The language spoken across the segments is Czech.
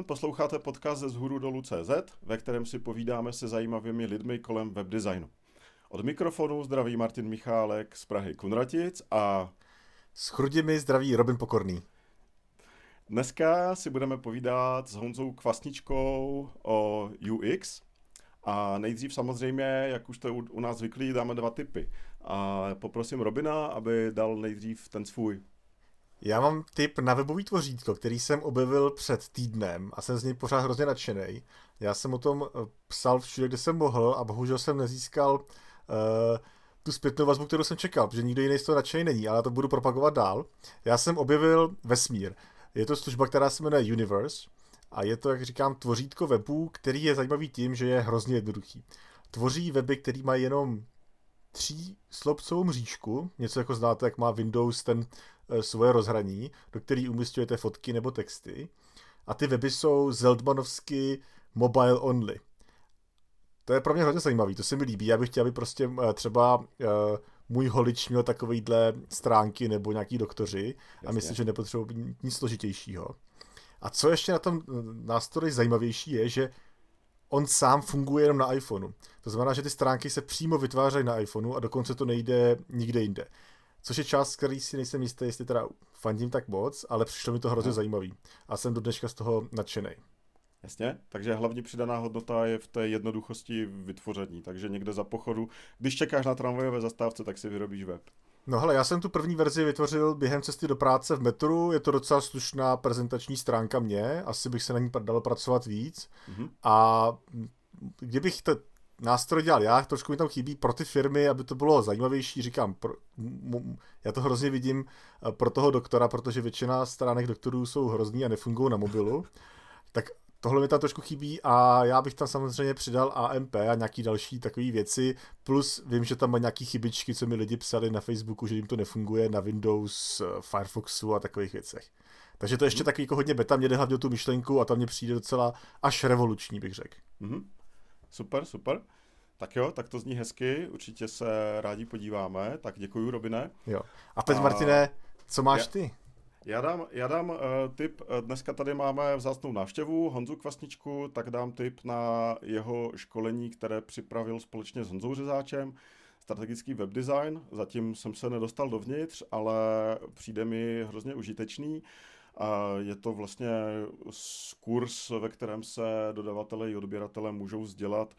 Den, posloucháte podcast ze Zhůru dolů CZ, ve kterém si povídáme se zajímavými lidmi kolem webdesignu. Od mikrofonu zdraví Martin Michálek z Prahy Kunratic a... S Chrudimi zdraví Robin Pokorný. Dneska si budeme povídat s Honzou Kvasničkou o UX. A nejdřív samozřejmě, jak už to je u nás zvyklý, dáme dva typy. A poprosím Robina, aby dal nejdřív ten svůj. Já mám tip na webový tvořítko, který jsem objevil před týdnem a jsem z něj pořád hrozně nadšený. Já jsem o tom eh, psal všude, kde jsem mohl a bohužel jsem nezískal uh, tu zpětnou vazbu, kterou jsem čekal, protože nikdo jiný z toho nadšený není, ale já to budu propagovat dál. Já jsem objevil vesmír. Je to služba, která se jmenuje Universe a je to, jak říkám, tvořítko webů, který je zajímavý tím, že je hrozně jednoduchý. Tvoří weby, který mají jenom tří slopcovou mřížku, něco jako znáte, jak má Windows ten svoje rozhraní, do který umistujete fotky nebo texty. A ty weby jsou Zeldmanovsky mobile only. To je pro mě hrozně zajímavý, to se mi líbí. Já bych chtěl, aby prostě e, třeba e, můj holič měl takovýhle stránky nebo nějaký doktoři Jasně. a myslím, že nepotřebuji nic složitějšího. A co ještě na tom nástroji zajímavější je, že on sám funguje jenom na iPhoneu. To znamená, že ty stránky se přímo vytvářejí na iPhoneu a dokonce to nejde nikde jinde. Což je část, který si nejsem jistý, jestli teda fandím tak moc, ale přišlo mi to hrozně no. zajímavý. A jsem do dneška z toho nadšený. Jasně, takže hlavní přidaná hodnota je v té jednoduchosti vytvoření. Takže někde za pochodu, když čekáš na tramvajové zastávce, tak si vyrobíš web. No hele, já jsem tu první verzi vytvořil během cesty do práce v metru, je to docela slušná prezentační stránka mě, asi bych se na ní dal pracovat víc. Mm-hmm. A kdybych to nástroj dělal já, trošku mi tam chybí pro ty firmy, aby to bylo zajímavější, říkám, pro, m, já to hrozně vidím eh, pro toho doktora, protože většina stránek doktorů jsou hrozný a nefungují na mobilu, tak Tohle mi tam trošku chybí a já bych tam samozřejmě přidal AMP a nějaký další takové věci, plus vím, že tam má nějaký chybičky, co mi lidi psali na Facebooku, že jim to nefunguje na Windows, eh, Firefoxu a takových věcech. Takže to ještě mm. takový jako hodně beta, mě jde hlavně o tu myšlenku a tam mě přijde docela až revoluční, bych řekl. Mm-hmm. Super, super. Tak jo, tak to zní hezky, určitě se rádi podíváme, tak děkuji, Robine. Jo. A teď, a... Martine, co máš já... ty? Já dám, já dám uh, tip, uh, dneska tady máme vzácnou návštěvu Honzu Kvasničku, tak dám tip na jeho školení, které připravil společně s Honzou Řezáčem, strategický webdesign. Zatím jsem se nedostal dovnitř, ale přijde mi hrozně užitečný. A je to vlastně kurz, ve kterém se dodavatelé i odběratele můžou vzdělat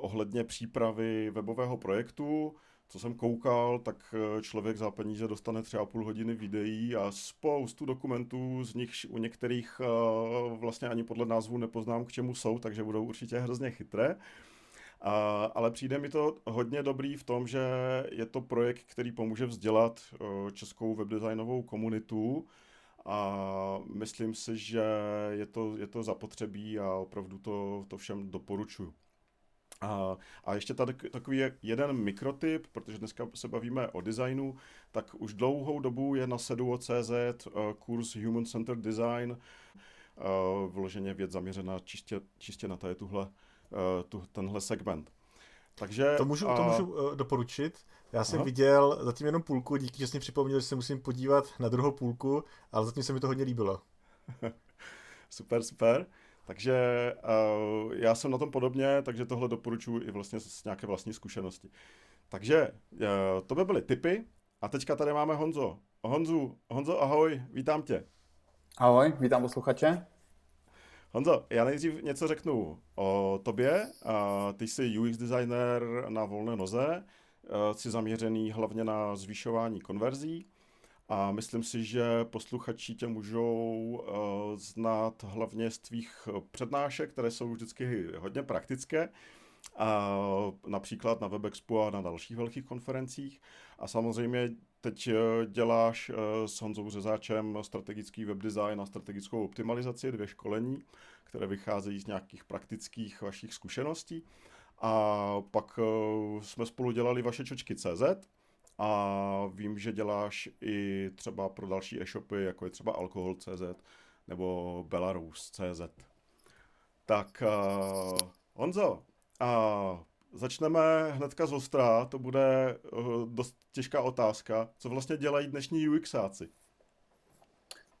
ohledně přípravy webového projektu, co jsem koukal, tak eh, člověk za peníze dostane třeba půl hodiny videí a spoustu dokumentů, z nich u některých eh, vlastně ani podle názvu nepoznám, k čemu jsou, takže budou určitě hrozně chytré. Ale přijde mi to hodně dobrý v tom, že je to projekt, který pomůže vzdělat eh, českou webdesignovou komunitu a myslím si, že je to, je to zapotřebí a opravdu to, to všem doporučuji. A, a ještě tady takový jeden mikrotyp, protože dneska se bavíme o designu, tak už dlouhou dobu je na sedu.cz uh, kurz Human Centered Design, uh, vloženě věc zaměřená čistě, čistě na tady tuhle, uh, tu, tenhle segment. Takže, to můžu, to můžu doporučit. Já jsem aha. viděl zatím jenom půlku, díky, že jsi mi připomněl, že se musím podívat na druhou půlku, ale zatím se mi to hodně líbilo. super, super. Takže uh, já jsem na tom podobně, takže tohle doporučuji i vlastně z nějaké vlastní zkušenosti. Takže uh, to by byly tipy. A teďka tady máme Honzo. Honzu, Honzo, ahoj, vítám tě. Ahoj, vítám posluchače. Honzo, já nejdřív něco řeknu o tobě. Uh, ty jsi UX designer na volné noze, uh, jsi zaměřený hlavně na zvyšování konverzí. A myslím si, že posluchači tě můžou uh, znát hlavně z tvých přednášek, které jsou vždycky hodně praktické. A například na WebExpo a na dalších velkých konferencích. A samozřejmě teď eh, děláš eh, s Honzou Řezáčem strategický webdesign a strategickou optimalizaci, dvě školení, které vycházejí z nějakých praktických vašich zkušeností. A pak jsme spolu dělali vaše čočky CZ, a vím, že děláš i třeba pro další e-shopy, jako je třeba Alkohol.cz nebo Belarus.cz. Tak uh, Honzo, uh, začneme hnedka z ostra, to bude uh, dost těžká otázka. Co vlastně dělají dnešní UXáci?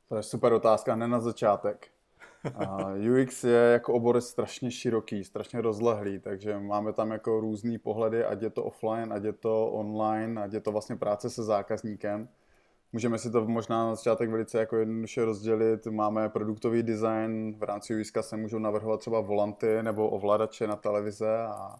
To je super otázka, ne na začátek. UX je jako obor strašně široký, strašně rozlehlý, takže máme tam jako různý pohledy, ať je to offline, ať je to online, ať je to vlastně práce se zákazníkem. Můžeme si to možná na začátek velice jako jednoduše rozdělit. Máme produktový design, v rámci UX se můžou navrhovat třeba volanty nebo ovladače na televize a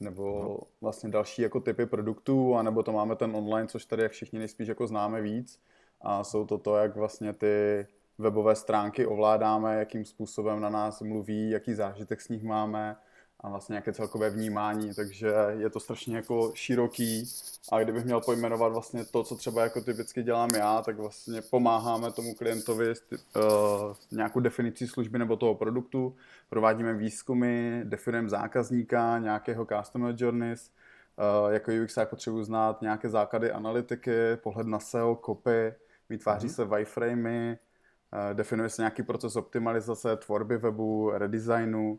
nebo no. vlastně další jako typy produktů, anebo to máme ten online, což tady jak všichni nejspíš jako známe víc. A jsou to to, jak vlastně ty webové stránky ovládáme, jakým způsobem na nás mluví, jaký zážitek s nich máme a vlastně nějaké celkové vnímání, takže je to strašně jako široký. A kdybych měl pojmenovat vlastně to, co třeba jako typicky dělám já, tak vlastně pomáháme tomu klientovi uh, nějakou definici služby nebo toho produktu, provádíme výzkumy, definujeme zákazníka, nějakého customer journeys, uh, jako UX potřebuji znát nějaké základy analytiky, pohled na SEO, copy, vytváří mm-hmm. se wireframey, definuje se nějaký proces optimalizace, tvorby webu, redesignu,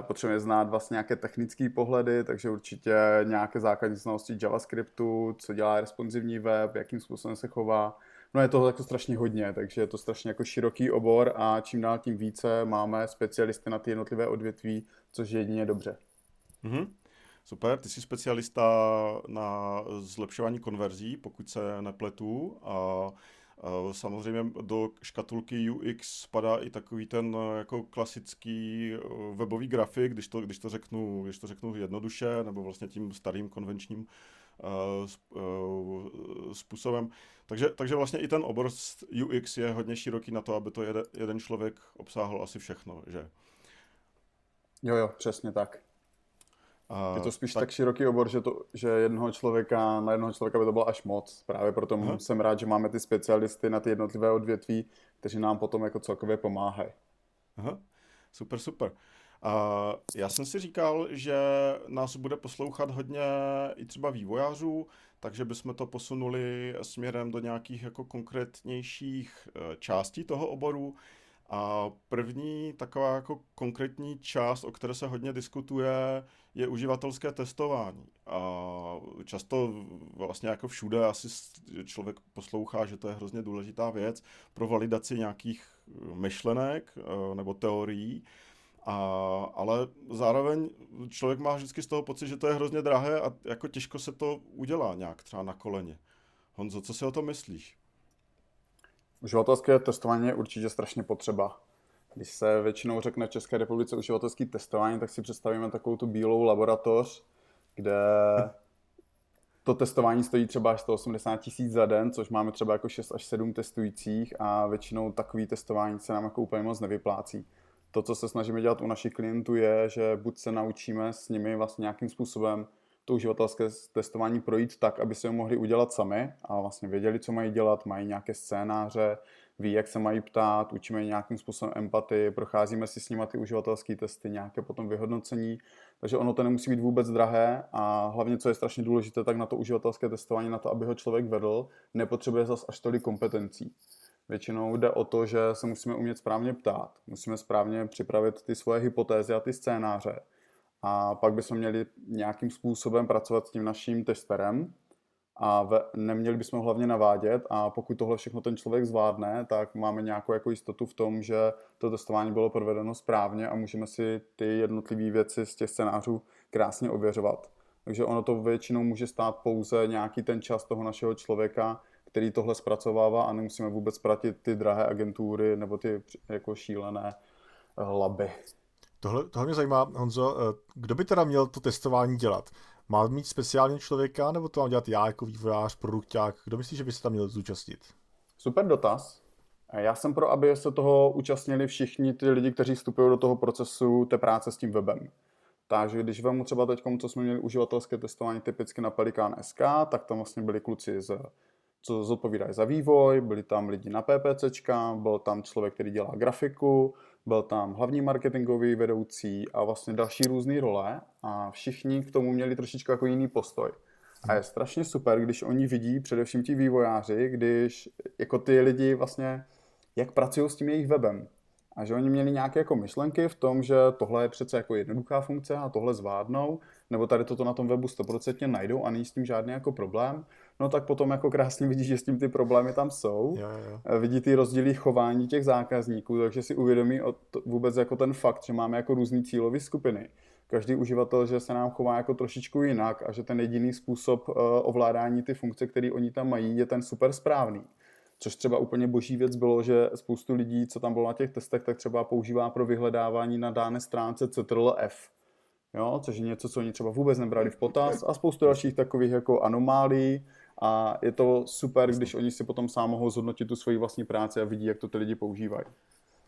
Potřebujeme znát vlastně nějaké technické pohledy, takže určitě nějaké základní znalosti JavaScriptu, co dělá responsivní web, jakým způsobem se chová. No je toho jako strašně hodně, takže je to strašně jako široký obor a čím dál tím více máme specialisty na ty jednotlivé odvětví, což je jedině dobře. Mm-hmm. Super, ty jsi specialista na zlepšování konverzí, pokud se nepletu. A Eh, samozřejmě do škatulky UX spadá i takový ten eh, jako klasický eh, webový grafik, když to, když to, řeknu, když to řeknu jednoduše, nebo vlastně tím starým konvenčním způsobem. Takže, takže vlastně i ten obor UX je hodně široký na to, aby to jeden, jeden člověk obsáhl asi všechno, že? Jo, jo, přesně tak. Je to spíš tak... tak široký obor, že, to, že jednoho člověka, na jednoho člověka by to bylo až moc. Právě proto Aha. jsem rád, že máme ty specialisty na ty jednotlivé odvětví, kteří nám potom jako celkově pomáhají. Aha, super, super. Uh, já jsem si říkal, že nás bude poslouchat hodně i třeba vývojářů, takže bychom to posunuli směrem do nějakých jako konkrétnějších eh, částí toho oboru. A první taková jako konkrétní část, o které se hodně diskutuje, je uživatelské testování. A často vlastně jako všude asi člověk poslouchá, že to je hrozně důležitá věc pro validaci nějakých myšlenek eh, nebo teorií. A, ale zároveň člověk má vždycky z toho pocit, že to je hrozně drahé a jako těžko se to udělá nějak třeba na koleně. Honzo, co si o to myslíš? Uživatelské testování je určitě strašně potřeba. Když se většinou řekne v České republice uživatelské testování, tak si představíme takovou tu bílou laboratoř, kde to testování stojí třeba až 180 tisíc za den, což máme třeba jako 6 až 7 testujících a většinou takový testování se nám jako úplně moc nevyplácí. To, co se snažíme dělat u našich klientů, je, že buď se naučíme s nimi vlastně nějakým způsobem to uživatelské testování projít tak, aby si ho mohli udělat sami a vlastně věděli, co mají dělat, mají nějaké scénáře, ví, jak se mají ptát, učíme nějakým způsobem empatii, procházíme si s nimi ty uživatelské testy, nějaké potom vyhodnocení, takže ono to nemusí být vůbec drahé a hlavně, co je strašně důležité, tak na to uživatelské testování, na to, aby ho člověk vedl, nepotřebuje zas až tolik kompetencí. Většinou jde o to, že se musíme umět správně ptát, musíme správně připravit ty svoje hypotézy a ty scénáře a pak bychom měli nějakým způsobem pracovat s tím naším testerem a ve, neměli bychom ho hlavně navádět a pokud tohle všechno ten člověk zvládne, tak máme nějakou jako jistotu v tom, že to testování bylo provedeno správně a můžeme si ty jednotlivé věci z těch scénářů krásně ověřovat. Takže ono to většinou může stát pouze nějaký ten čas toho našeho člověka, který tohle zpracovává a nemusíme vůbec pratit ty drahé agentury nebo ty jako šílené laby. Tohle, tohle mě zajímá, Honzo, eh, kdo by teda měl to testování dělat? Má mít speciální člověka, nebo to mám dělat já jako vývojář, produkták? Kdo myslí, že by se tam měl zúčastnit? Super dotaz. Já jsem pro, aby se toho účastnili všichni ty lidi, kteří vstupují do toho procesu té práce s tím webem. Takže když vemu třeba teď, co jsme měli uživatelské testování typicky na Pelikan SK, tak tam vlastně byli kluci z co zodpovídají za vývoj, byli tam lidi na PPCčka, byl tam člověk, který dělá grafiku, byl tam hlavní marketingový vedoucí a vlastně další různé role a všichni k tomu měli trošičku jako jiný postoj. A je strašně super, když oni vidí, především ti vývojáři, když jako ty lidi vlastně, jak pracují s tím jejich webem. A že oni měli nějaké jako myšlenky v tom, že tohle je přece jako jednoduchá funkce a tohle zvládnou, nebo tady toto na tom webu 100% najdou a není s tím žádný jako problém. No tak potom jako krásně vidí, že s tím ty problémy tam jsou. Jo, jo. Eh, Vidí ty rozdíly chování těch zákazníků, takže si uvědomí o to, vůbec jako ten fakt, že máme jako různý cílové skupiny. Každý uživatel, že se nám chová jako trošičku jinak a že ten jediný způsob uh, ovládání ty funkce, které oni tam mají, je ten super správný. Což třeba úplně boží věc bylo, že spoustu lidí, co tam bylo na těch testech, tak třeba používá pro vyhledávání na dané stránce Ctrl-F. Jo, což je něco, co oni třeba vůbec nebrali v potaz a spoustu dalších takových jako anomálií a je to super, když oni si potom sám mohou zhodnotit tu svoji vlastní práci a vidí, jak to ty lidi používají.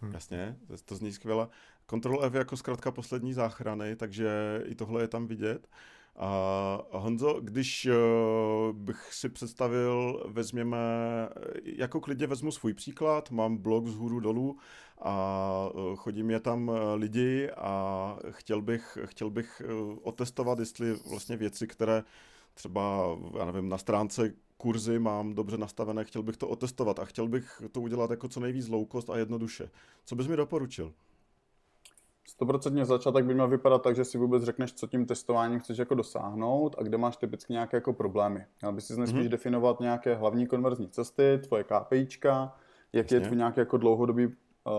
Hmm. Jasně, to, to zní skvěle. Control F jako zkrátka poslední záchrany, takže i tohle je tam vidět. A Honzo, když uh, bych si představil, vezměme, jako klidně vezmu svůj příklad, mám blog z hůru dolů a uh, chodí mě tam lidi a chtěl bych, chtěl bych otestovat, jestli vlastně věci, které třeba, já nevím, na stránce kurzy mám dobře nastavené, chtěl bych to otestovat a chtěl bych to udělat jako co nejvíc low cost a jednoduše. Co bys mi doporučil? 100% začátek by měl vypadat tak, že si vůbec řekneš, co tím testováním chceš jako dosáhnout a kde máš typicky nějaké jako problémy. Měl by si nesmíš mm-hmm. definovat nějaké hlavní konverzní cesty, tvoje KPIčka, jak Jasně. je tvůj nějaký jako dlouhodobý uh,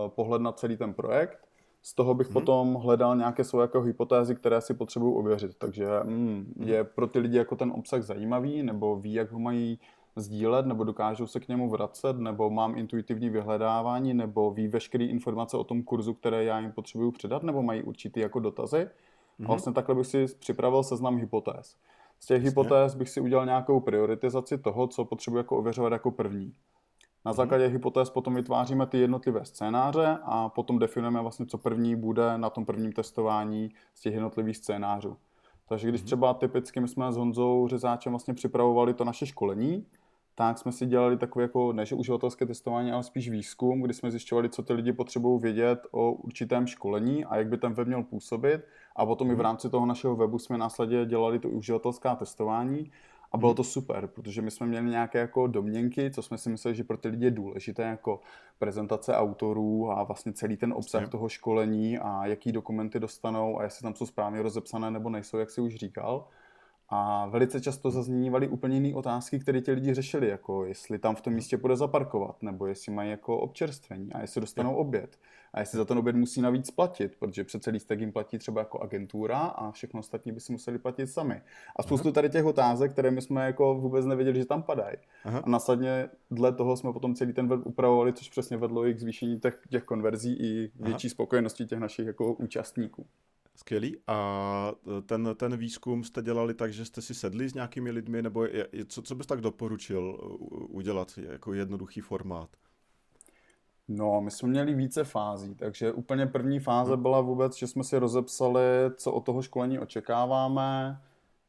pohled na celý ten projekt. Z toho bych mm-hmm. potom hledal nějaké svoje jako hypotézy, které si potřebuji ověřit. Takže mm, mm-hmm. je pro ty lidi jako ten obsah zajímavý, nebo ví, jak ho mají sdílet, nebo dokážou se k němu vracet, nebo mám intuitivní vyhledávání, nebo ví veškeré informace o tom kurzu, které já jim potřebuju předat, nebo mají určitý jako dotazy. Mm-hmm. A vlastně takhle bych si připravil seznam hypotéz. Z těch Jasně. hypotéz bych si udělal nějakou prioritizaci toho, co potřebuji jako ověřovat jako první. Na mhm. základě mm-hmm. hypotéz potom vytváříme ty jednotlivé scénáře a potom definujeme vlastně, co první bude na tom prvním testování z těch jednotlivých scénářů. Takže když mm-hmm. třeba typicky my jsme s Honzou Řezáčem vlastně připravovali to naše školení, tak jsme si dělali takové jako, než uživatelské testování, ale spíš výzkum, kdy jsme zjišťovali, co ty lidi potřebují vědět o určitém školení a jak by ten web měl působit. A potom i v mhm. rámci toho našeho webu jsme následně dělali to uživatelská testování a bylo to super, protože my jsme měli nějaké jako domněnky, co jsme si mysleli, že pro ty lidi je důležité, jako prezentace autorů a vlastně celý ten obsah toho školení a jaký dokumenty dostanou a jestli tam jsou správně rozepsané nebo nejsou, jak si už říkal. A velice často zaznívaly úplně jiné otázky, které ti lidi řešili, jako jestli tam v tom místě bude zaparkovat, nebo jestli mají jako občerstvení a jestli dostanou oběd. A jestli za ten oběd musí navíc platit, protože přece lístek jim platí třeba jako agentura a všechno ostatní by si museli platit sami. A spoustu tady těch otázek, které my jsme jako vůbec nevěděli, že tam padají. A následně dle toho jsme potom celý ten web upravovali, což přesně vedlo i k zvýšení těch, těch konverzí i větší Aha. spokojenosti těch našich jako účastníků. Skvělý. A ten, ten výzkum jste dělali tak, že jste si sedli s nějakými lidmi, nebo je, co, co bys tak doporučil udělat jako jednoduchý formát? No, my jsme měli více fází, takže úplně první fáze hmm. byla vůbec, že jsme si rozepsali, co od toho školení očekáváme,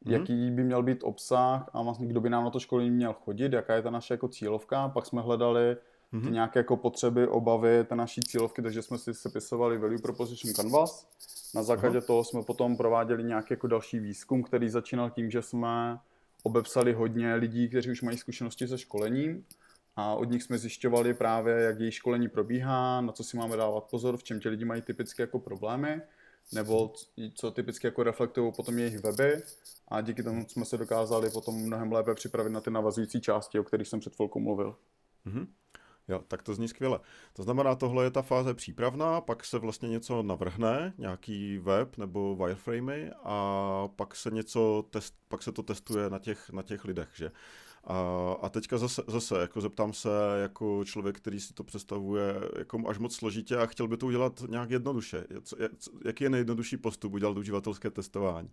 hmm. jaký by měl být obsah a vlastně kdo by nám na to školení měl chodit, jaká je ta naše jako cílovka. Pak jsme hledali ty mm-hmm. nějaké jako potřeby, obavy té naší cílovky, takže jsme si sepisovali Value Proposition Canvas. Na základě Aha. toho jsme potom prováděli nějaký jako další výzkum, který začínal tím, že jsme obepsali hodně lidí, kteří už mají zkušenosti se školením a od nich jsme zjišťovali právě, jak jejich školení probíhá, na co si máme dávat pozor, v čem ti lidi mají typicky jako problémy, nebo co typicky jako reflektují potom jejich weby a díky tomu jsme se dokázali potom mnohem lépe připravit na ty navazující části, o kterých jsem před chvilkou mluvil. Mm-hmm. Jo, tak to zní skvěle. To znamená, tohle je ta fáze přípravná, pak se vlastně něco navrhne, nějaký web nebo wireframey a pak se něco test, pak se to testuje na těch, na těch lidech, že? A, a teďka zase, zase jako zeptám se jako člověk, který si to představuje jako až moc složitě a chtěl by to udělat nějak jednoduše. Jaký je nejjednodušší postup udělat uživatelské testování?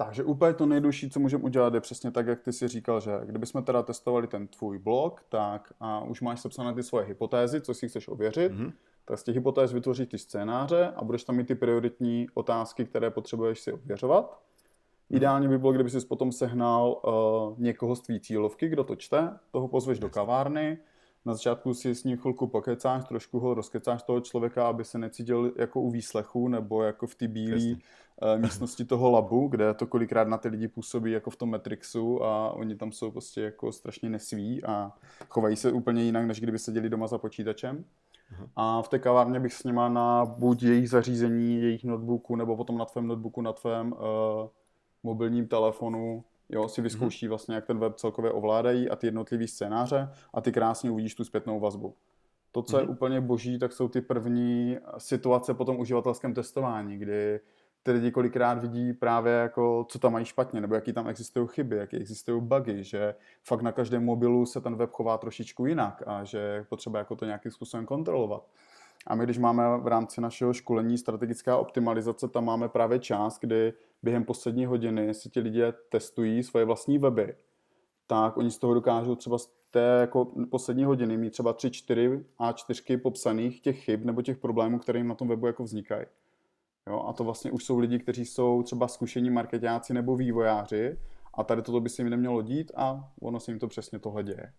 Takže úplně to nejdužší, co můžeme udělat, je přesně tak, jak ty si říkal, že kdybychom teda testovali ten tvůj blog, tak a už máš sepsané ty svoje hypotézy, co si chceš ověřit, mm-hmm. tak z těch hypotéz vytvoříš ty scénáře a budeš tam mít ty prioritní otázky, které potřebuješ si ověřovat. Mm-hmm. Ideálně by bylo, kdyby jsi potom sehnal uh, někoho z tvý cílovky, kdo to čte, toho pozveš do kavárny, na začátku si s ním chvilku pokecáš, trošku ho rozkecáš toho člověka, aby se necítil jako u výslechu nebo jako v té bílé uh, místnosti toho labu, kde to kolikrát na ty lidi působí jako v tom Matrixu a oni tam jsou prostě jako strašně nesví a chovají se úplně jinak, než kdyby seděli doma za počítačem. A v té kavárně bych s nima na buď jejich zařízení, jejich notebooku, nebo potom na tvém notebooku, na tvém uh, mobilním telefonu jo, si vyzkouší mm-hmm. vlastně, jak ten web celkově ovládají a ty jednotlivý scénáře a ty krásně uvidíš tu zpětnou vazbu. To, co je mhm. úplně boží, tak jsou ty první situace po tom uživatelském testování, kdy ty lidi kolikrát vidí právě jako, co tam mají špatně, nebo jaký tam existují chyby, jaký existují bugy, že fakt na každém mobilu se ten web chová trošičku jinak a že je potřeba jako to nějakým způsobem kontrolovat. A my, když máme v rámci našeho školení strategická optimalizace, tam máme právě část, kdy během poslední hodiny si ti lidé testují svoje vlastní weby, tak oni z toho dokážou třeba z té jako poslední hodiny mít třeba 3-4 A4 popsaných těch chyb nebo těch problémů, které jim na tom webu jako vznikají. Jo, a to vlastně už jsou lidi, kteří jsou třeba zkušení marketáci nebo vývojáři a tady toto by se jim nemělo dít a ono se jim to přesně tohle děje.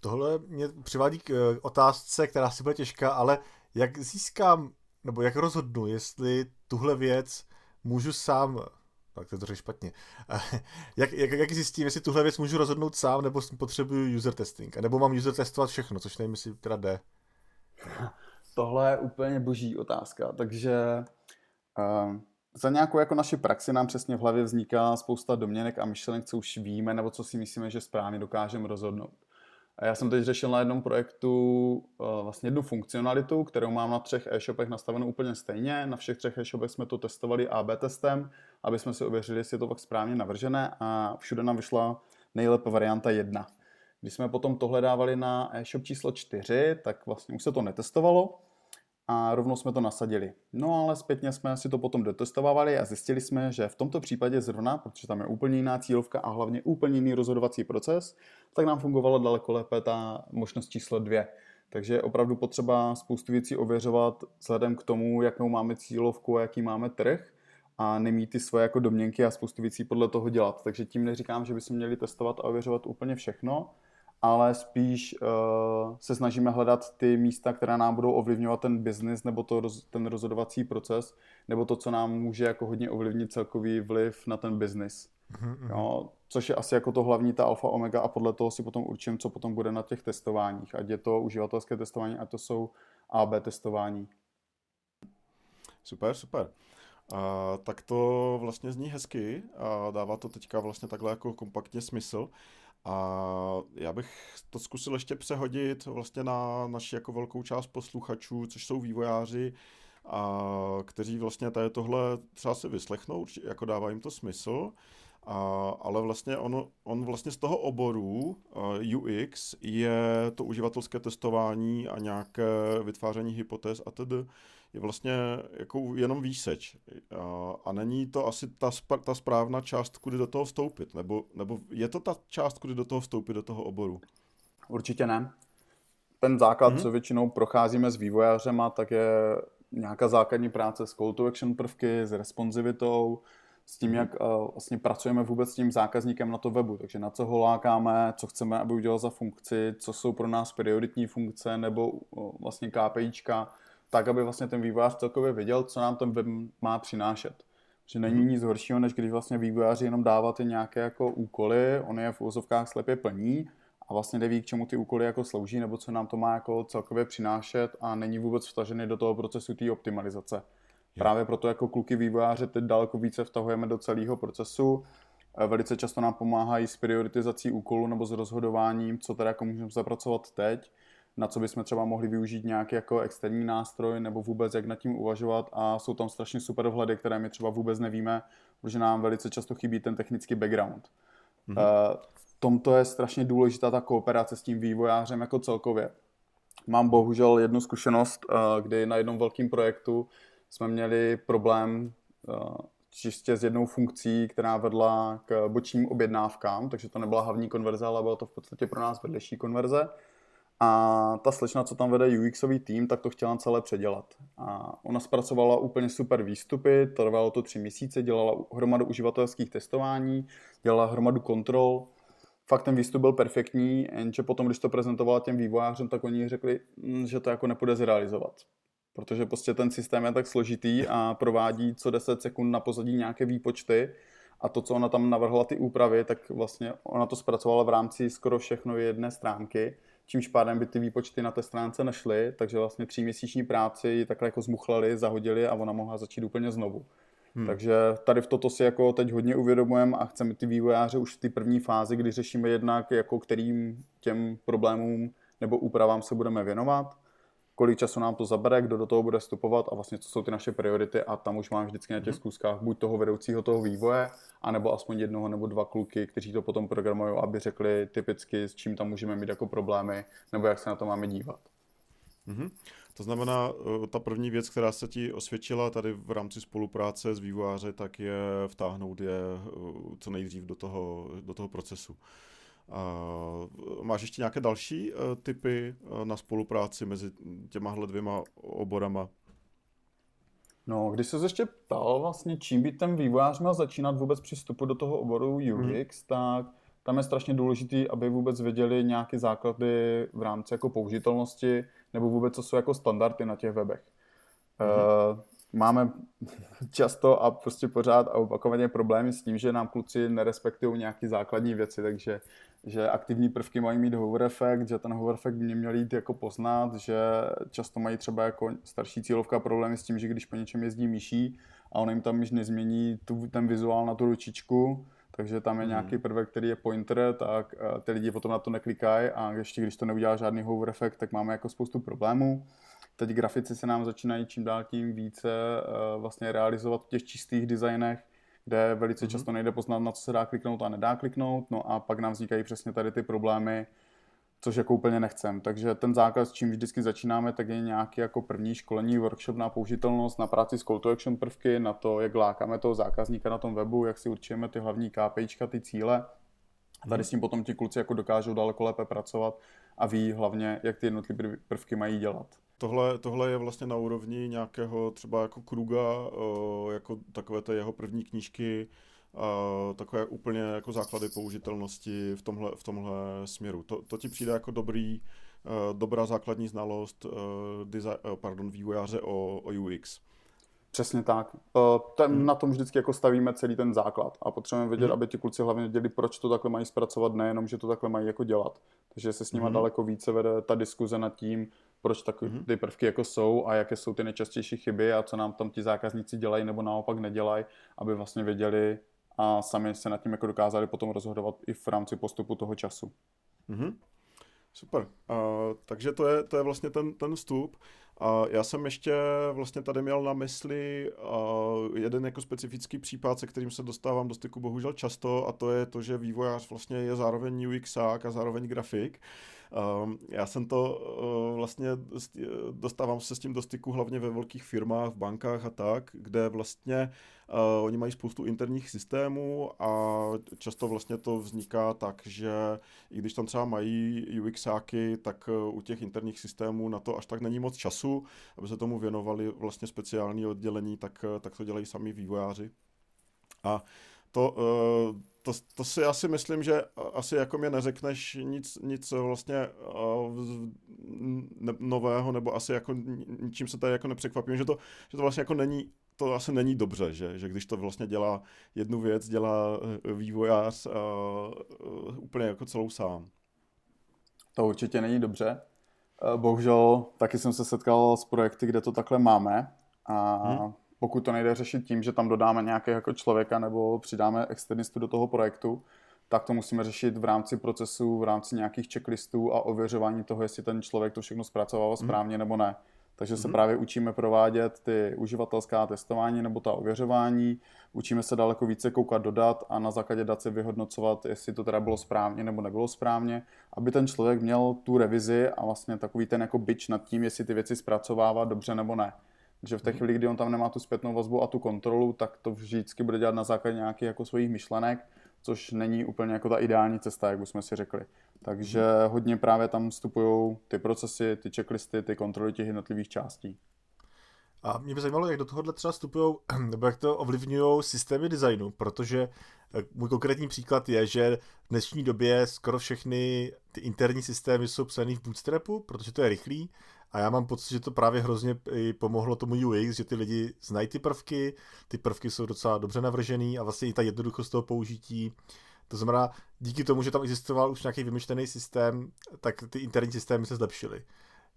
Tohle mě přivádí k eh, otázce, která si bude těžká, ale jak získám, nebo jak rozhodnu, jestli tuhle věc můžu sám, tak to je špatně, jak, jak, jak zjistím, jestli tuhle věc můžu rozhodnout sám, nebo potřebuju user testing, nebo mám user testovat všechno, což nevím, jestli teda jde. Tohle je úplně boží otázka, takže uh, za nějakou jako naši praxi nám přesně v hlavě vzniká spousta domněnek a myšlenek, co už víme, nebo co si myslíme, že správně dokážeme rozhodnout. A já jsem teď řešil na jednom projektu uh, vlastně jednu funkcionalitu, kterou mám na třech e-shopech nastavenou úplně stejně. Na všech třech e-shopech jsme to testovali AB testem, aby jsme si ověřili, jestli je to fakt správně navržené a všude nám vyšla nejlépe varianta 1. Když jsme potom tohle dávali na e-shop číslo 4, tak vlastně už se to netestovalo a rovnou jsme to nasadili. No ale zpětně jsme si to potom dotestovali a zjistili jsme, že v tomto případě zrovna, protože tam je úplně jiná cílovka a hlavně úplně jiný rozhodovací proces, tak nám fungovalo daleko lépe ta možnost číslo 2. Takže je opravdu potřeba spoustu věcí ověřovat vzhledem k tomu, jakou máme cílovku a jaký máme trh a nemít ty svoje jako domněnky a spoustu věcí podle toho dělat. Takže tím neříkám, že bychom měli testovat a ověřovat úplně všechno, ale spíš uh, se snažíme hledat ty místa, která nám budou ovlivňovat ten biznis nebo to, ten rozhodovací proces, nebo to, co nám může jako hodně ovlivnit celkový vliv na ten biznis. Mm-hmm. Jo, což je asi jako to hlavní, ta alfa omega a podle toho si potom určím, co potom bude na těch testováních. Ať je to uživatelské testování, ať to jsou AB testování. Super, super. A, tak to vlastně zní hezky a dává to teďka vlastně takhle jako kompaktně smysl. A já bych to zkusil ještě přehodit vlastně na naši jako velkou část posluchačů, což jsou vývojáři, a kteří vlastně tady tohle třeba si vyslechnou, jako dává jim to smysl, a, ale vlastně on, on vlastně z toho oboru uh, UX je to uživatelské testování a nějaké vytváření hypotéz a tedy je vlastně jako jenom výseč. A, a není to asi ta, ta správná část, kudy do toho vstoupit, nebo, nebo je to ta část, kudy do toho vstoupit, do toho oboru? Určitě ne. Ten základ, mm-hmm. co většinou procházíme s vývojářema, tak je nějaká základní práce s call to action prvky, s responsivitou, s tím, mhm. jak uh, vlastně pracujeme vůbec s tím zákazníkem na to webu. Takže na co ho lákáme, co chceme, aby udělal za funkci, co jsou pro nás prioritní funkce nebo uh, vlastně KPIčka, tak, aby vlastně ten vývojář celkově věděl, co nám ten web má přinášet. Že není mhm. nic horšího, než když vlastně vývojáři jenom dávat ty nějaké jako úkoly, on je v úzovkách slepě plní a vlastně neví, k čemu ty úkoly jako slouží, nebo co nám to má jako celkově přinášet a není vůbec vtažený do toho procesu té optimalizace. Jo. Právě proto jako kluky vývojáře teď daleko více vtahujeme do celého procesu. Eh, velice často nám pomáhají s prioritizací úkolů nebo s rozhodováním, co teda jako můžeme zapracovat teď na co bychom třeba mohli využít nějaký jako externí nástroj nebo vůbec jak nad tím uvažovat a jsou tam strašně super vhledy, které my třeba vůbec nevíme, protože nám velice často chybí ten technický background. Mm-hmm. V tomto je strašně důležitá ta kooperace s tím vývojářem jako celkově. Mám bohužel jednu zkušenost, eh, kdy na jednom velkém projektu jsme měli problém eh, čistě s jednou funkcí, která vedla k bočním objednávkám, takže to nebyla hlavní konverze, ale byla to v podstatě pro nás vedlejší konverze. A ta slečna, co tam vede UXový tým, tak to chtěla celé předělat. A ona zpracovala úplně super výstupy, trvalo to tři měsíce, dělala hromadu uživatelských testování, dělala hromadu kontrol. Fakt ten výstup byl perfektní, jenže potom, když to prezentovala těm vývojářům, tak oni řekli, mm, že to jako nepůjde zrealizovat. Protože prostě ten systém je tak složitý a provádí co 10 sekund na pozadí nějaké výpočty, a to, co ona tam navrhla ty úpravy, tak vlastně ona to zpracovala v rámci skoro všechno jedné stránky čímž pádem by ty výpočty na té stránce nešly, takže vlastně tříměsíční práci takhle jako zmuchlali, zahodili a ona mohla začít úplně znovu. Hmm. Takže tady v toto si jako teď hodně uvědomujeme a chceme ty vývojáře už v té první fázi, kdy řešíme jednak, jako kterým těm problémům nebo úpravám se budeme věnovat, kolik času nám to zabere, kdo do toho bude vstupovat a vlastně co jsou ty naše priority a tam už mám vždycky na těch mhm. zkuskách buď toho vedoucího toho vývoje, anebo aspoň jednoho nebo dva kluky, kteří to potom programují, aby řekli typicky, s čím tam můžeme mít jako problémy, nebo jak se na to máme dívat. Mm-hmm. To znamená, eh, ta první věc, která se ti osvědčila tady v rámci spolupráce s vývojáři, tak je vtáhnout je eh, co nejdřív do toho, do toho procesu. A máš ještě nějaké další uh, typy uh, na spolupráci mezi těma dvěma oborama? No, když se ještě ptal vlastně, čím by ten vývojář měl začínat vůbec při vstupu do toho oboru UX, hmm. tak tam je strašně důležité, aby vůbec věděli nějaké základy v rámci jako použitelnosti, nebo vůbec co jsou jako standardy na těch webech. Mm-hmm. Uh, máme často a prostě pořád a opakovaně problémy s tím, že nám kluci nerespektují nějaké základní věci, takže že aktivní prvky mají mít hover effect, že ten hover effect by měl jít jako poznat, že často mají třeba jako starší cílovka problémy s tím, že když po něčem jezdí myší a on jim tam již nezmění tu, ten vizuál na tu ručičku, takže tam je hmm. nějaký prvek, který je pointer, tak eh, ty lidi potom na to neklikají a ještě když to neudělá žádný hover effect, tak máme jako spoustu problémů. Teď grafici se nám začínají čím dál tím více uh, vlastně realizovat v těch čistých designech, kde velice mm-hmm. často nejde poznat, na co se dá kliknout a nedá kliknout, no a pak nám vznikají přesně tady ty problémy, což jako úplně nechcem. Takže ten zákaz, s čím vždycky začínáme, tak je nějaký jako první školení, workshop na použitelnost, na práci s call to action prvky, na to, jak lákáme toho zákazníka na tom webu, jak si určujeme ty hlavní KPIčka, ty cíle. A tady s tím potom ti kluci jako dokážou daleko lépe pracovat a ví hlavně, jak ty jednotlivé prvky mají dělat. Tohle, tohle je vlastně na úrovni nějakého třeba jako Kruga, jako takové té jeho první knížky, takové úplně jako základy použitelnosti v tomhle, v tomhle směru. To, to ti přijde jako dobrý, dobrá základní znalost design, pardon, vývojáře o, o UX. Přesně tak. Ten, hmm. Na tom vždycky jako stavíme celý ten základ a potřebujeme vědět, hmm. aby ti kluci hlavně věděli, proč to takhle mají zpracovat, nejenom, že to takhle mají jako dělat. Takže se s nimi hmm. daleko více vede ta diskuze nad tím, proč tak mm-hmm. ty prvky jako jsou a jaké jsou ty nejčastější chyby a co nám tam ti zákazníci dělají nebo naopak nedělají, aby vlastně věděli a sami se nad tím jako dokázali potom rozhodovat i v rámci postupu toho času. Mm-hmm. Super. Uh, takže to je, to je vlastně ten, ten vstup. A já jsem ještě vlastně tady měl na mysli uh, jeden jako specifický případ, se kterým se dostávám do styku bohužel často, a to je to, že vývojář vlastně je zároveň UXák a zároveň grafik. Um, já jsem to uh, vlastně dostávám se s tím do styku hlavně ve velkých firmách, v bankách a tak, kde vlastně uh, oni mají spoustu interních systémů a často vlastně to vzniká tak, že i když tam třeba mají UXáky, tak u těch interních systémů na to až tak není moc času, aby se tomu věnovali vlastně speciální oddělení, tak, tak to dělají sami vývojáři. A uh, to, to si asi myslím, že asi jako mě neřekneš nic, nic vlastně nového, nebo asi jako ničím se tady jako nepřekvapím, že to, že to vlastně jako není, to asi není dobře, že, že když to vlastně dělá jednu věc, dělá eh, vývojář uh, uh, úplně jako celou sám. To určitě není dobře. Bohužel taky jsem se setkal s projekty, kde to takhle máme a hmm pokud to nejde řešit tím, že tam dodáme nějakého jako člověka nebo přidáme externistu do toho projektu, tak to musíme řešit v rámci procesu, v rámci nějakých checklistů a ověřování toho, jestli ten člověk to všechno zpracovával mhm. správně mm. nebo ne. Takže se mm. právě učíme provádět ty uživatelská testování nebo ta ověřování, učíme se daleko více koukat do dat a na základě dat se vyhodnocovat, jestli to teda bylo správně nebo nebylo správně, aby ten člověk měl tu revizi a vlastně takový ten jako byč nad tím, jestli ty věci zpracovává dobře nebo ne že v té chvíli, kdy on tam nemá tu zpětnou vazbu a tu kontrolu, tak to vždycky bude dělat na základě nějakých jako svých myšlenek, což není úplně jako ta ideální cesta, jak už jsme si řekli. Takže hodně právě tam vstupují ty procesy, ty checklisty, ty kontroly těch jednotlivých částí. A mě by zajímalo, jak do tohohle třeba vstupují, nebo jak to ovlivňují systémy designu, protože eh, můj konkrétní příklad je, že v dnešní době skoro všechny ty interní systémy jsou psané v Bootstrapu, protože to je rychlý a já mám pocit, že to právě hrozně pomohlo tomu UX, že ty lidi znají ty prvky, ty prvky jsou docela dobře navržený a vlastně i ta jednoduchost toho použití. To znamená, díky tomu, že tam existoval už nějaký vymyšlený systém, tak ty interní systémy se zlepšily.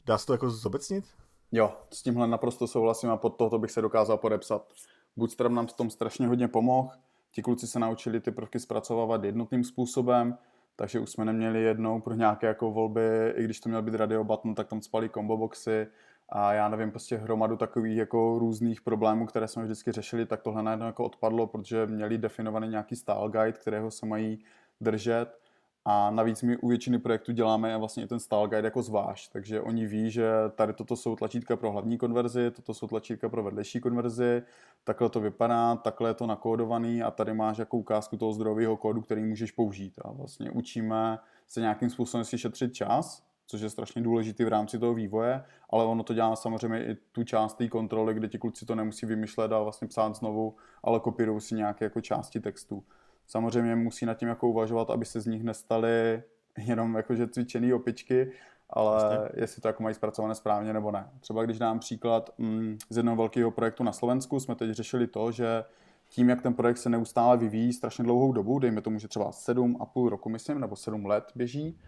Dá se to jako zobecnit? Jo, s tímhle naprosto souhlasím a pod tohoto bych se dokázal podepsat. Bootstrap nám v tom strašně hodně pomohl. Ti kluci se naučili ty prvky zpracovávat jednotným způsobem, takže už jsme neměli jednou pro nějaké jako volby, i když to měl být radio button, tak tam spali combo boxy a já nevím, prostě hromadu takových jako různých problémů, které jsme vždycky řešili, tak tohle najednou jako odpadlo, protože měli definovaný nějaký style guide, kterého se mají držet a navíc my u většiny projektů děláme vlastně ten style guide jako zvlášť, takže oni ví, že tady toto jsou tlačítka pro hlavní konverzi, toto jsou tlačítka pro vedlejší konverzi, takhle to vypadá, takhle je to nakódovaný a tady máš jako ukázku toho zdrojového kódu, který můžeš použít. A vlastně učíme se nějakým způsobem si šetřit čas, což je strašně důležitý v rámci toho vývoje, ale ono to dělá samozřejmě i tu část té kontroly, kde ti kluci to nemusí vymýšlet a vlastně psát znovu, ale kopírují si nějaké jako části textu. Samozřejmě musí nad tím jako uvažovat, aby se z nich nestaly jenom jakože cvičený opičky, ale Jasně. jestli to jako mají zpracované správně nebo ne. Třeba když dám příklad mm, z jednoho velkého projektu na Slovensku, jsme teď řešili to, že tím, jak ten projekt se neustále vyvíjí strašně dlouhou dobu, dejme tomu, že třeba 7,5 roku, myslím, nebo 7 let běží,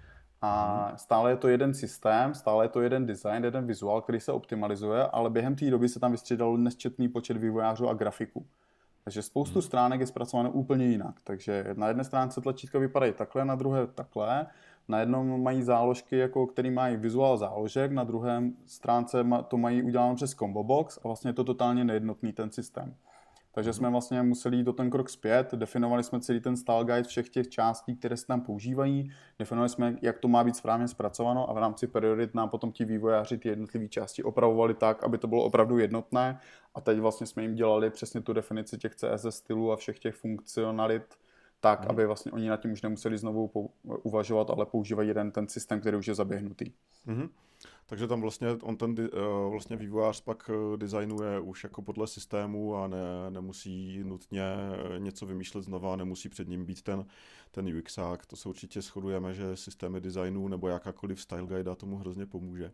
a mhm. stále je to jeden systém, stále je to jeden design, jeden vizuál, který se optimalizuje, ale během té doby se tam vystřídal nesčetný počet vývojářů a grafiků. Takže spoustu stránek je zpracováno úplně jinak. Takže na jedné stránce tlačítka vypadají takhle, na druhé takhle. Na jednom mají záložky, jako, který mají vizuál záložek, na druhém stránce to mají uděláno přes combo box a vlastně je to totálně nejednotný ten systém. Takže jsme vlastně museli jít do ten krok zpět, definovali jsme celý ten style guide všech těch částí, které se tam používají, definovali jsme, jak to má být správně zpracováno a v rámci priorit nám potom ti vývojáři ty jednotlivé části opravovali tak, aby to bylo opravdu jednotné a teď vlastně jsme jim dělali přesně tu definici těch CSS stylů a všech těch funkcionalit, tak, mm. aby vlastně oni nad tím už nemuseli znovu uvažovat, ale používají jeden ten systém, který už je zaběhnutý. Mm-hmm. Takže tam vlastně on ten uh, vlastně vývojář pak eh, designuje už jako podle systému a ne, nemusí nutně eh, něco vymýšlet znova, nemusí před ním být ten, ten UXák. To se určitě shodujeme, že systémy designu nebo jakákoliv style guide tomu hrozně pomůže.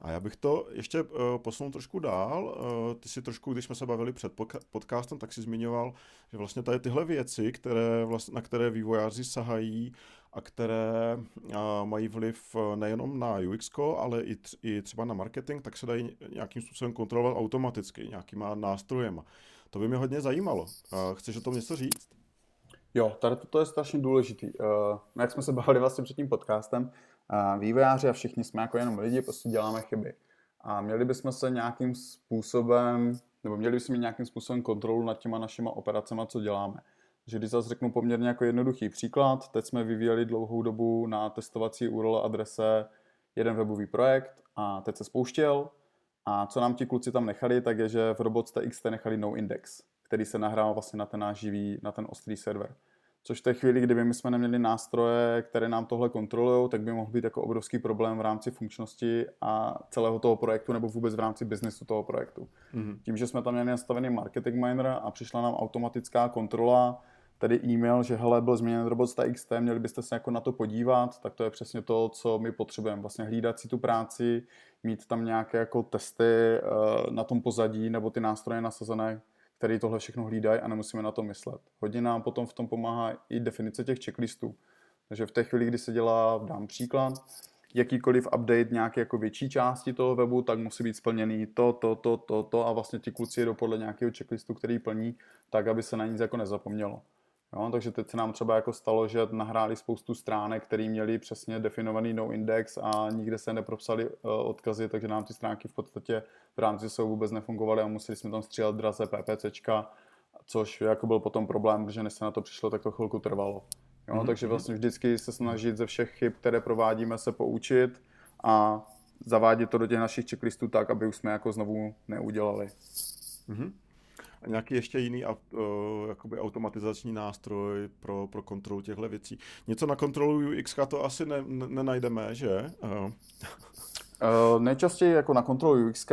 A já bych to ještě uh, posunul trošku dál. Uh, ty si trošku, když jsme se bavili před podcastem, tak si zmiňoval, že vlastně tady tyhle věci, které vlastně, na které vývojáři sahají a které uh, mají vliv nejenom na UX, ale i, tř- i třeba na marketing, tak se dají nějakým způsobem kontrolovat automaticky, nějakýma nástrojema. To by mě hodně zajímalo. Uh, chceš o tom něco říct? Jo, tady to je strašně důležitý. Uh, jak jsme se bavili vlastně před tím podcastem, vývojáři a všichni jsme jako jenom lidi, prostě děláme chyby. A měli bychom se nějakým způsobem, nebo měli bychom mít nějakým způsobem kontrolu nad těma našima operacemi, co děláme. Že když zase řeknu poměrně jako jednoduchý příklad, teď jsme vyvíjeli dlouhou dobu na testovací URL adrese jeden webový projekt a teď se spouštěl a co nám ti kluci tam nechali, tak je, že v robots.txt nechali no index, který se nahrál vlastně na ten náš živý, na ten ostrý server. Což v té chvíli, kdyby my jsme neměli nástroje, které nám tohle kontrolují, tak by mohl být jako obrovský problém v rámci funkčnosti a celého toho projektu nebo vůbec v rámci biznesu toho projektu. Mm-hmm. Tím, že jsme tam měli nastavený marketing miner a přišla nám automatická kontrola, tedy e-mail, že hele, byl změněn robot.txt, měli byste se jako na to podívat, tak to je přesně to, co my potřebujeme. Vlastně hlídat si tu práci, mít tam nějaké jako testy uh, na tom pozadí nebo ty nástroje nasazené, který tohle všechno hlídají a nemusíme na to myslet. Hodně nám potom v tom pomáhá i definice těch checklistů. Takže v té chvíli, kdy se dělá, dám příklad, jakýkoliv update nějaké jako větší části toho webu, tak musí být splněný to, to, to, to, to a vlastně ti kluci jedou podle nějakého checklistu, který plní, tak, aby se na nic jako nezapomnělo. Jo, takže teď se nám třeba jako stalo, že nahráli spoustu stránek, které měly přesně definovaný no index a nikde se nepropsali uh, odkazy, takže nám ty stránky v podstatě v rámci jsou vůbec nefungovaly a museli jsme tam střílet draze PPCčka, což jako byl potom problém, protože než se na to přišlo, tak to chvilku trvalo. Jo, mm-hmm. Takže vlastně vždycky se snažit ze všech chyb, které provádíme, se poučit a zavádět to do těch našich checklistů tak, aby už jsme jako znovu neudělali. Mm-hmm a nějaký ještě jiný uh, jakoby automatizační nástroj pro, pro kontrolu těchto věcí. Něco na kontrolu UX to asi ne, ne, nenajdeme, že? Uh. Uh, nejčastěji jako na kontrolu UX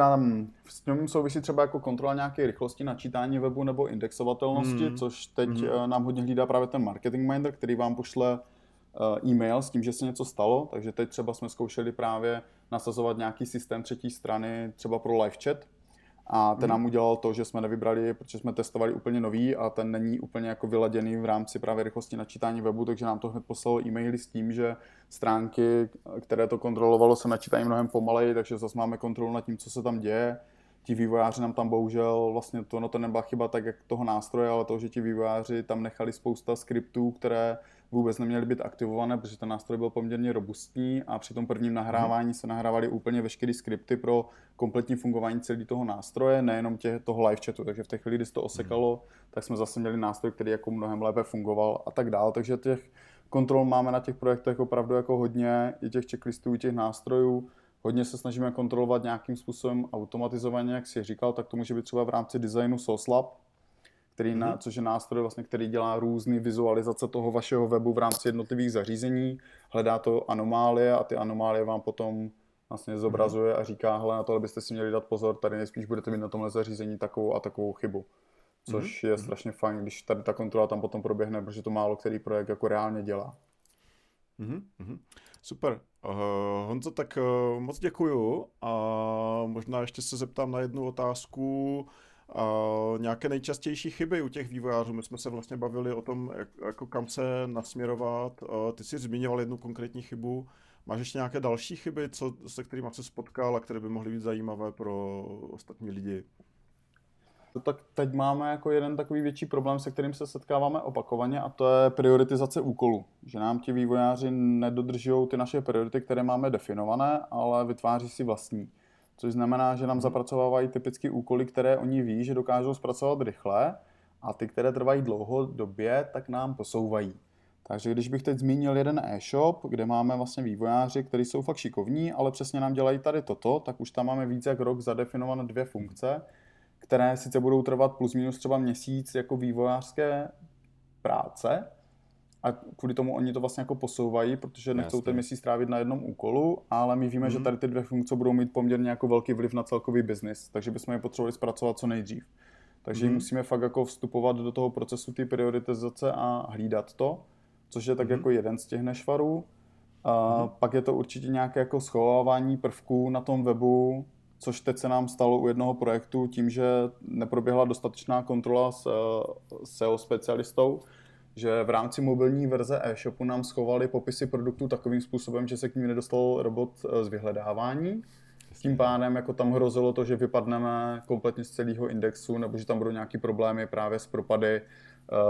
s tím souvisí třeba jako kontrola nějaké rychlosti načítání webu nebo indexovatelnosti, mm. což teď mm. nám hodně hlídá právě ten marketing minder, který vám pošle uh, e-mail s tím, že se něco stalo, takže teď třeba jsme zkoušeli právě nasazovat nějaký systém třetí strany, třeba pro live chat, a ten nám mhm. udělal to, že jsme nevybrali, protože jsme testovali úplně nový a ten není úplně jako vyladěný v rámci právě rychlosti načítání webu, takže nám to hned poslalo e-maily s tím, že stránky, které to kontrolovalo, se načítají mnohem pomaleji, takže zase máme kontrolu nad tím, co se tam děje. ti vývojáři nám tam bohužel, vlastně to, no to nebyla chyba tak jak toho nástroje, ale to, že ti vývojáři tam nechali spousta skriptů, které vůbec neměly být aktivované, protože ten nástroj byl poměrně robustní a při tom prvním nahrávání se nahrávaly úplně veškeré skripty pro kompletní fungování celého toho nástroje, nejenom tě, toho live chatu. Takže v té chvíli, kdy se to osekalo, tak jsme zase měli nástroj, který jako mnohem lépe fungoval a tak dále. Takže těch kontrol máme na těch projektech opravdu jako hodně, i těch checklistů, i těch nástrojů. Hodně se snažíme kontrolovat nějakým způsobem automatizovaně, jak si říkal, tak to může být třeba v rámci designu SOSLab, který na, mhm. což je nástroj, vlastně, který dělá různé vizualizace toho vašeho webu v rámci jednotlivých zařízení, hledá to anomálie a ty anomálie vám potom vlastně zobrazuje a říká, hele, na tohle byste si měli dát pozor, tady nejspíš budete mít na tomhle zařízení takovou a takovou chybu. Což mm-hmm. je strašně fajn, když tady ta kontrola tam potom proběhne, protože to málo který projekt jako reálně dělá. Mm-hmm. Super. Uh, Honzo, tak uh, moc děkuju a možná ještě se zeptám na jednu otázku. Uh, nějaké nejčastější chyby u těch vývojářů. My jsme se vlastně bavili o tom, jak, jako kam se nasměrovat. Ty jsi zmiňoval jednu konkrétní chybu. Máš ještě nějaké další chyby, co, se kterými se spotkal a které by mohly být zajímavé pro ostatní lidi? Tak teď máme jako jeden takový větší problém, se kterým se setkáváme opakovaně a to je prioritizace úkolů. Že nám ti vývojáři nedodržují ty naše priority, které máme definované, ale vytváří si vlastní. Což znamená, že nám zapracovávají typicky úkoly, které oni ví, že dokážou zpracovat rychle a ty, které trvají dlouhodobě, tak nám posouvají. Takže když bych teď zmínil jeden e-shop, kde máme vlastně vývojáři, kteří jsou fakt šikovní, ale přesně nám dělají tady toto, tak už tam máme víc jak rok zadefinované dvě funkce, které sice budou trvat plus minus třeba měsíc jako vývojářské práce, a kvůli tomu oni to vlastně jako posouvají, protože nechcou ten měsíc strávit na jednom úkolu, ale my víme, mm-hmm. že mhm. tady ty dvě funkce budou mít poměrně jako velký vliv na celkový biznis, takže bychom je potřebovali zpracovat co nejdřív. Takže mm-hmm. musíme fakt jako vstupovat do toho procesu ty prioritizace a hlídat to, což je tak mm-hmm. jako jeden z těch nešvarů. A mm-hmm. Pak je to určitě nějaké jako schovávání prvků na tom webu, což teď se nám stalo u jednoho projektu tím, že neproběhla dostatečná kontrola s SEO specialistou, že v rámci mobilní verze e-shopu nám schovali popisy produktů takovým způsobem, že se k ním nedostal robot e, z vyhledávání. Tím pádem jako tam hrozilo to, že vypadneme kompletně z celého indexu, nebo že tam budou nějaké problémy právě s propady e,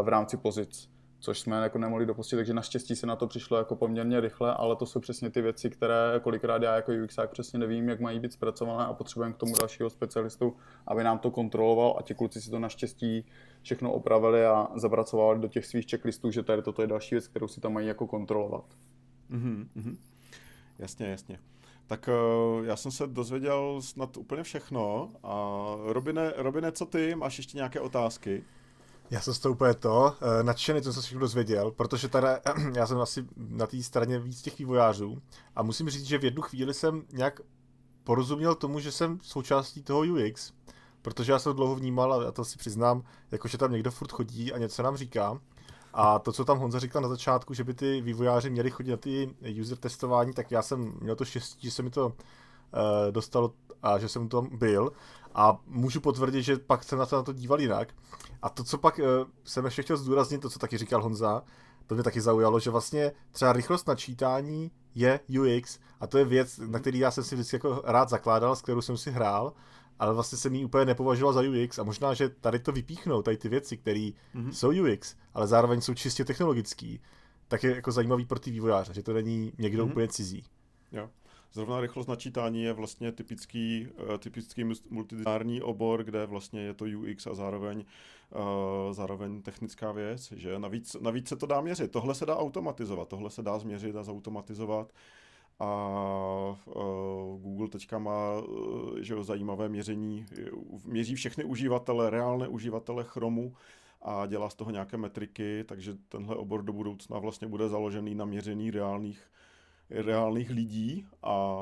v rámci pozic což jsme jako nemohli dopustit, takže naštěstí se na to přišlo jako poměrně rychle, ale to jsou přesně ty věci, které kolikrát já jako UXák přesně nevím, jak mají být zpracované a potřebujeme k tomu dalšího specialistu, aby nám to kontroloval a ti kluci si to naštěstí všechno opravili a zapracovali do těch svých checklistů, že tady toto je další věc, kterou si tam mají jako kontrolovat. Mm-hmm. Jasně, jasně. Tak uh, já jsem se dozvěděl snad úplně všechno. A Robine, Robine, co ty? Máš ještě nějaké otázky? Já jsem z toho úplně to, eh, nadšený, co jsem se všechno dozvěděl, protože tady, já jsem asi na té straně víc těch vývojářů a musím říct, že v jednu chvíli jsem nějak porozuměl tomu, že jsem součástí toho UX, protože já jsem dlouho vnímal, a to si přiznám, jako že tam někdo furt chodí a něco nám říká. A to, co tam Honza říkal na začátku, že by ty vývojáři měli chodit na ty user testování, tak já jsem měl to štěstí, že se mi to uh, dostalo a že jsem tam byl. A můžu potvrdit, že pak jsem na to, na to díval jinak. A to, co pak uh, jsem ještě chtěl zdůraznit, to, co taky říkal Honza, to mě taky zaujalo, že vlastně třeba rychlost načítání je UX a to je věc, na který já jsem si vždycky jako rád zakládal, s kterou jsem si hrál, ale vlastně jsem ji úplně nepovažoval za UX a možná, že tady to vypíchnou, tady ty věci, které mm-hmm. jsou UX, ale zároveň jsou čistě technologický, tak je jako zajímavý pro ty vývojáře, že to není někdo mm-hmm. úplně cizí. Jo. Zrovna rychlost načítání je vlastně typický, uh, typický multidisciplinární obor, kde vlastně je to UX a zároveň, uh, zároveň technická věc, že? Navíc, navíc se to dá měřit. Tohle se dá automatizovat, tohle se dá změřit a zautomatizovat. A uh, Google teďka má že zajímavé měření, měří všechny uživatele, reálné uživatele Chromu a dělá z toho nějaké metriky, takže tenhle obor do budoucna vlastně bude založený na měření reálných reálných lidí, a,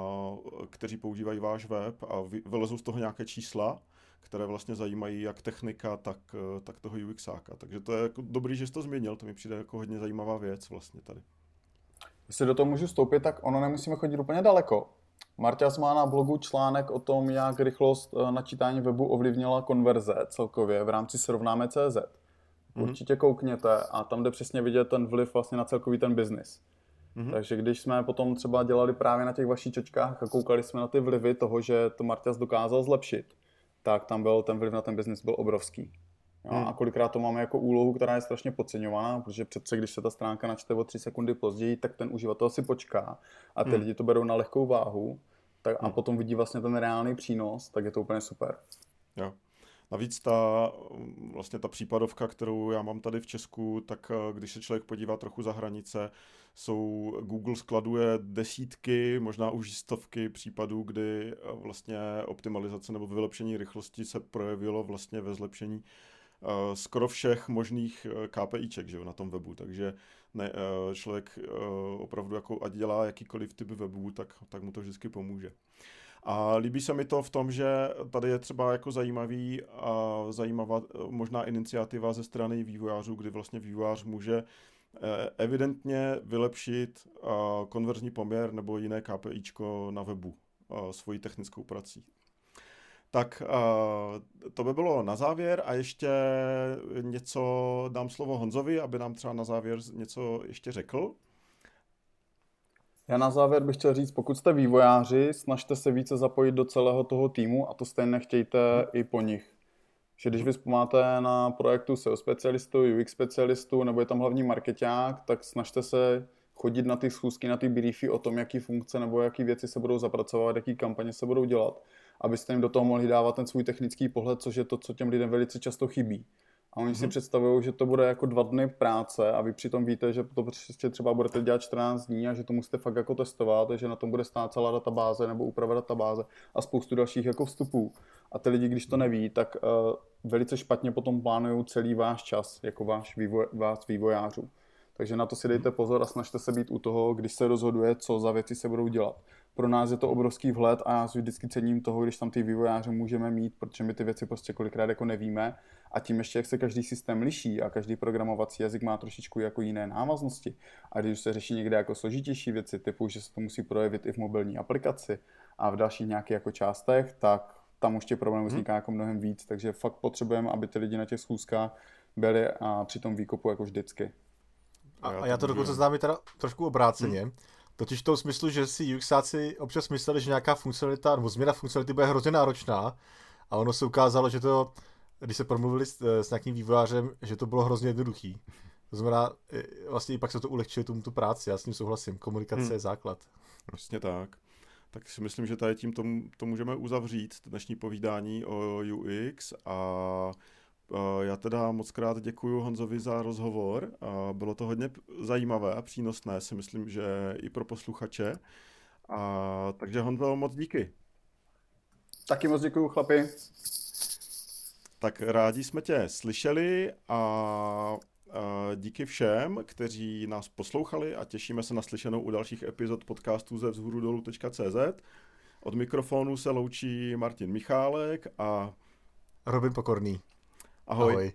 kteří používají váš web a vylezou z toho nějaké čísla, které vlastně zajímají jak technika, tak, tak toho UXáka. Takže to je jako dobrý, že jsi to změnil, to mi přijde jako hodně zajímavá věc vlastně tady. Jestli do toho můžu vstoupit, tak ono nemusíme chodit úplně daleko. Marťas má na blogu článek o tom, jak rychlost eh, načítání webu ovlivnila konverze celkově v rámci srovnáme CZ. Mm-hmm. Určitě koukněte a tam jde přesně vidět ten vliv vlastně na celkový ten biznis. Mm-hmm. Takže když jsme potom třeba dělali právě na těch vašich čočkách a koukali jsme na ty vlivy toho, že to Marťas dokázal zlepšit, tak tam byl ten vliv na ten biznis byl obrovský. Jo? Hmm. A kolikrát to máme jako úlohu, která je strašně podceňovaná, protože přece, když se ta stránka načte o tři sekundy později, tak ten uživatel si počká a ty hmm. lidi to berou na lehkou váhu tak, a hmm. potom vidí vlastně ten reálný přínos, tak je to úplně super. Jo. Navíc ta, vlastně ta případovka, kterou já mám tady v Česku, tak eh, když se člověk podívá trochu za hranice, jsou, Google skladuje desítky, možná už stovky případů, kdy eh, vlastně optimalizace nebo vylepšení rychlosti se projevilo vlastně ve zlepšení uh, skoro všech možných KPIček že jo, na tom webu, takže ne, člověk opravdu jako ať dělá jakýkoliv typ webu, tak, tak mu to vždycky pomůže. A líbí se mi to v tom, že tady je třeba jako zajímavý a zajímavá možná iniciativa ze strany vývojářů, kdy vlastně vývojář může eh, evidentně vylepšit konverzní poměr nebo jiné KPIčko na webu svojí technickou prací. Tak to by bylo na závěr a ještě něco dám slovo Honzovi, aby nám třeba na závěr něco ještě řekl. Já na závěr bych chtěl říct, pokud jste vývojáři, snažte se více zapojit do celého toho týmu a to stejně chtějte hmm. i po nich. Že když vy máte na projektu SEO specialistu, UX specialistu nebo je tam hlavní marketák, tak snažte se chodit na ty schůzky, na ty briefy o tom, jaký funkce nebo jaký věci se budou zapracovat, jaký kampaně se budou dělat, abyste jim do toho mohli dávat ten svůj technický pohled, což je to, co těm lidem velice často chybí. A oni mm-hmm. si mhm. představují, že to bude jako dva dny práce a vy přitom víte, že to prostě třeba budete dělat 14 dní a že to musíte fakt jako testovat, že na tom bude stát celá databáze nebo úprava databáze a spoustu dalších jako vstupů. A ty lidi, když to neví, tak uh, velice špatně potom plánují celý váš čas, jako váš vývoj, vás vývojářů. Takže na to si dejte pozor a snažte se být u toho, když se rozhoduje, co za věci se budou dělat. Pro nás je to obrovský vhled a já si vždycky cením toho, když tam ty vývojáře můžeme mít, protože my ty věci prostě kolikrát jako nevíme. A tím ještě, jak se každý systém liší a každý programovací jazyk má trošičku jako jiné návaznosti. A když se řeší někde jako složitější věci, typu, že se to musí projevit i v mobilní aplikaci a v dalších nějakých jako částech, tak tam už těch problémů mhm. vzniká jako mnohem víc. Takže fakt potřebujeme, aby ty lidi na těch schůzkách byli a při tom výkopu jako vždycky. A, a já to dokonce znám i teda trošku obráceně. Hmm. Totiž v tom smyslu, že si UXáci občas mysleli, že nějaká funkcionalita nebo změna funkcionality bude hrozně náročná a ono se ukázalo, že to, když se promluvili s, s nějakým vývojářem, že to bylo hrozně jednoduchý. To znamená, vlastně i pak se to ulehčuje tomu tu práci, já s tím souhlasím, komunikace hmm. je základ. Vlastně tak. Tak si myslím, že tady tím to, to můžeme uzavřít, dnešní povídání o UX a Eh, já teda moc krát děkuji Honzovi za rozhovor. Bylo to hodně zajímavé a přínosné, si myslím, že i pro posluchače. A, takže Honzo, moc díky. Taky moc děkuji, chlapi. Tak rádi jsme tě slyšeli a díky všem, kteří nás poslouchali a těšíme se na slyšenou u dalších epizod podcastů ze vzhůrudolu.cz. Od mikrofonu se loučí Martin Michálek a Robin Pokorný. Ahoj. Ahoj.